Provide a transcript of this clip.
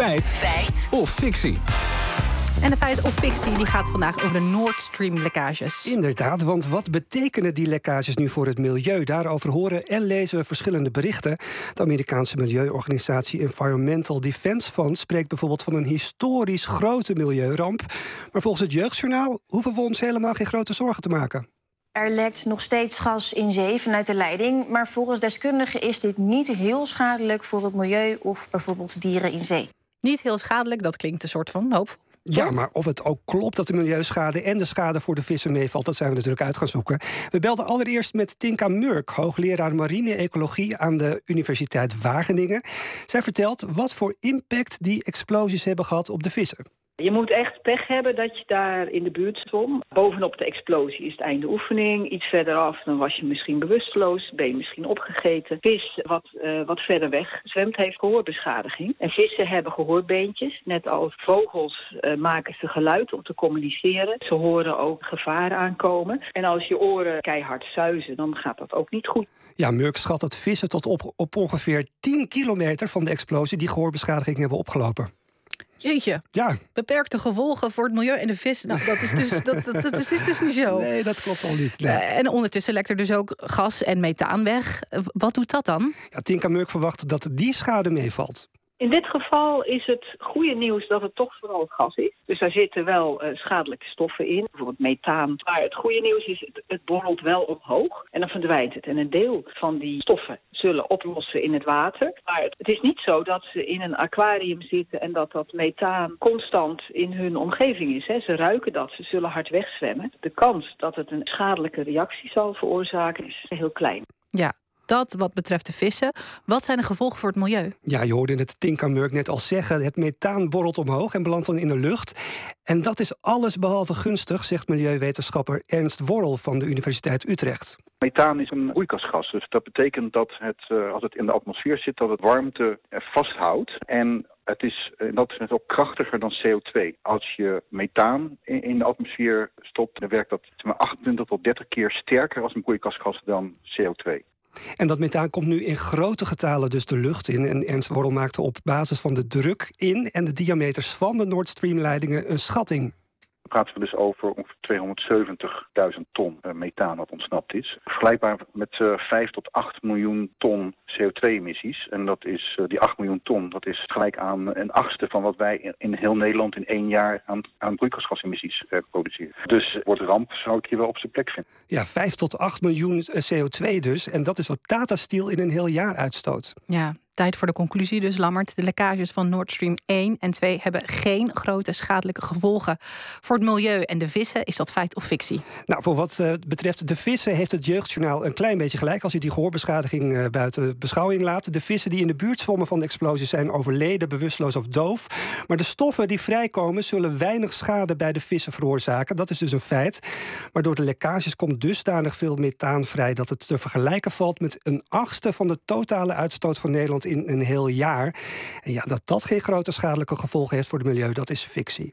Feit. Feit. Of fictie. En de feit of fictie die gaat vandaag over de Nord Stream lekkages. Inderdaad, want wat betekenen die lekkages nu voor het milieu? Daarover horen en lezen we verschillende berichten. De Amerikaanse milieuorganisatie Environmental Defense Fund spreekt bijvoorbeeld van een historisch grote milieuramp. Maar volgens het Jeugdjournaal hoeven we ons helemaal geen grote zorgen te maken. Er lekt nog steeds gas in zee vanuit de leiding. Maar volgens deskundigen is dit niet heel schadelijk voor het milieu of bijvoorbeeld dieren in zee. Niet heel schadelijk, dat klinkt een soort van hoop. Ja, maar of het ook klopt dat de milieuschade en de schade voor de vissen meevalt, dat zijn we natuurlijk uit gaan zoeken. We belden allereerst met Tinka Murk, hoogleraar marine-ecologie aan de Universiteit Wageningen. Zij vertelt wat voor impact die explosies hebben gehad op de vissen. Je moet echt pech hebben dat je daar in de buurt stond. Bovenop de explosie is het einde oefening. Iets verderaf dan was je misschien bewusteloos, ben je misschien opgegeten. Vis wat, uh, wat verder weg zwemt heeft gehoorbeschadiging. En vissen hebben gehoorbeentjes. Net als vogels uh, maken ze geluid om te communiceren. Ze horen ook gevaar aankomen. En als je oren keihard zuizen, dan gaat dat ook niet goed. Ja, Murk schat dat vissen tot op, op ongeveer 10 kilometer van de explosie die gehoorbeschadiging hebben opgelopen. Jeetje. Ja. Beperkte gevolgen voor het milieu en de vis. Nou, dat is dus, dat, dat, dat is, is dus niet zo. Nee, dat klopt al niet. Nee. Uh, en ondertussen lekt er dus ook gas en methaan weg. Wat doet dat dan? Ja, Tinka Murk verwacht dat die schade meevalt. In dit geval is het goede nieuws dat het toch vooral gas is. Dus daar zitten wel uh, schadelijke stoffen in, bijvoorbeeld methaan. Maar het goede nieuws is, het, het borrelt wel omhoog en dan verdwijnt het. En een deel van die stoffen zullen oplossen in het water. Maar het is niet zo dat ze in een aquarium zitten en dat dat methaan constant in hun omgeving is. Hè. Ze ruiken dat, ze zullen hard wegzwemmen. De kans dat het een schadelijke reactie zal veroorzaken is heel klein. Ja, dat wat betreft de vissen. Wat zijn de gevolgen voor het milieu? Ja, je hoorde het Tinka Murk net al zeggen. Het methaan borrelt omhoog en belandt dan in de lucht. En dat is alles behalve gunstig, zegt milieuwetenschapper Ernst Worrel van de Universiteit Utrecht. Methaan is een broeikasgas, dus dat betekent dat het, uh, als het in de atmosfeer zit, dat het warmte vasthoudt. En het is in dat opzicht ook krachtiger dan CO2. Als je methaan in, in de atmosfeer stopt, dan werkt dat 28 tot 30 keer sterker als een broeikasgas dan CO2. En dat methaan komt nu in grote getalen dus de lucht in. En Ernst Worrel maakte op basis van de druk in en de diameters van de Nord Stream-leidingen een schatting. Praten we dus over ongeveer 270.000 ton uh, methaan dat ontsnapt is. Vergelijkbaar met uh, 5 tot 8 miljoen ton CO2-emissies. En dat is, uh, die 8 miljoen ton, dat is gelijk aan een achtste van wat wij in, heel Nederland in één jaar aan, aan broeikasgasemissies produceren. Dus wordt ramp zou ik hier wel op zijn plek vinden. Ja, 5 tot 8 miljoen CO2 dus. En dat is wat Tata Steel in een heel jaar uitstoot. Ja, tijd voor de conclusie dus, Lammert. De lekkages van Nord Stream 1 en 2 hebben geen grote schadelijke gevolgen. Voor het milieu en de vissen is dat feit of fictie? Nou, voor wat uh, betreft de vissen heeft het Jeugdjournaal een klein beetje gelijk... als je die gehoorbeschadiging uh, buiten beschouwing laat. De vissen die in de buurt zwommen van de explosies zijn overleden, bewusteloos of doof. Maar de stoffen die vrijkomen zullen weinig schade bij de vissen veroorzaken. Dat is dus een feit. Maar door de lekkages komt dusdanig veel methaan vrij... dat het te vergelijken valt met een achtste van de totale uitstoot van Nederland in een heel jaar. En ja, dat dat geen grote schadelijke gevolgen heeft voor het milieu, dat is fictie.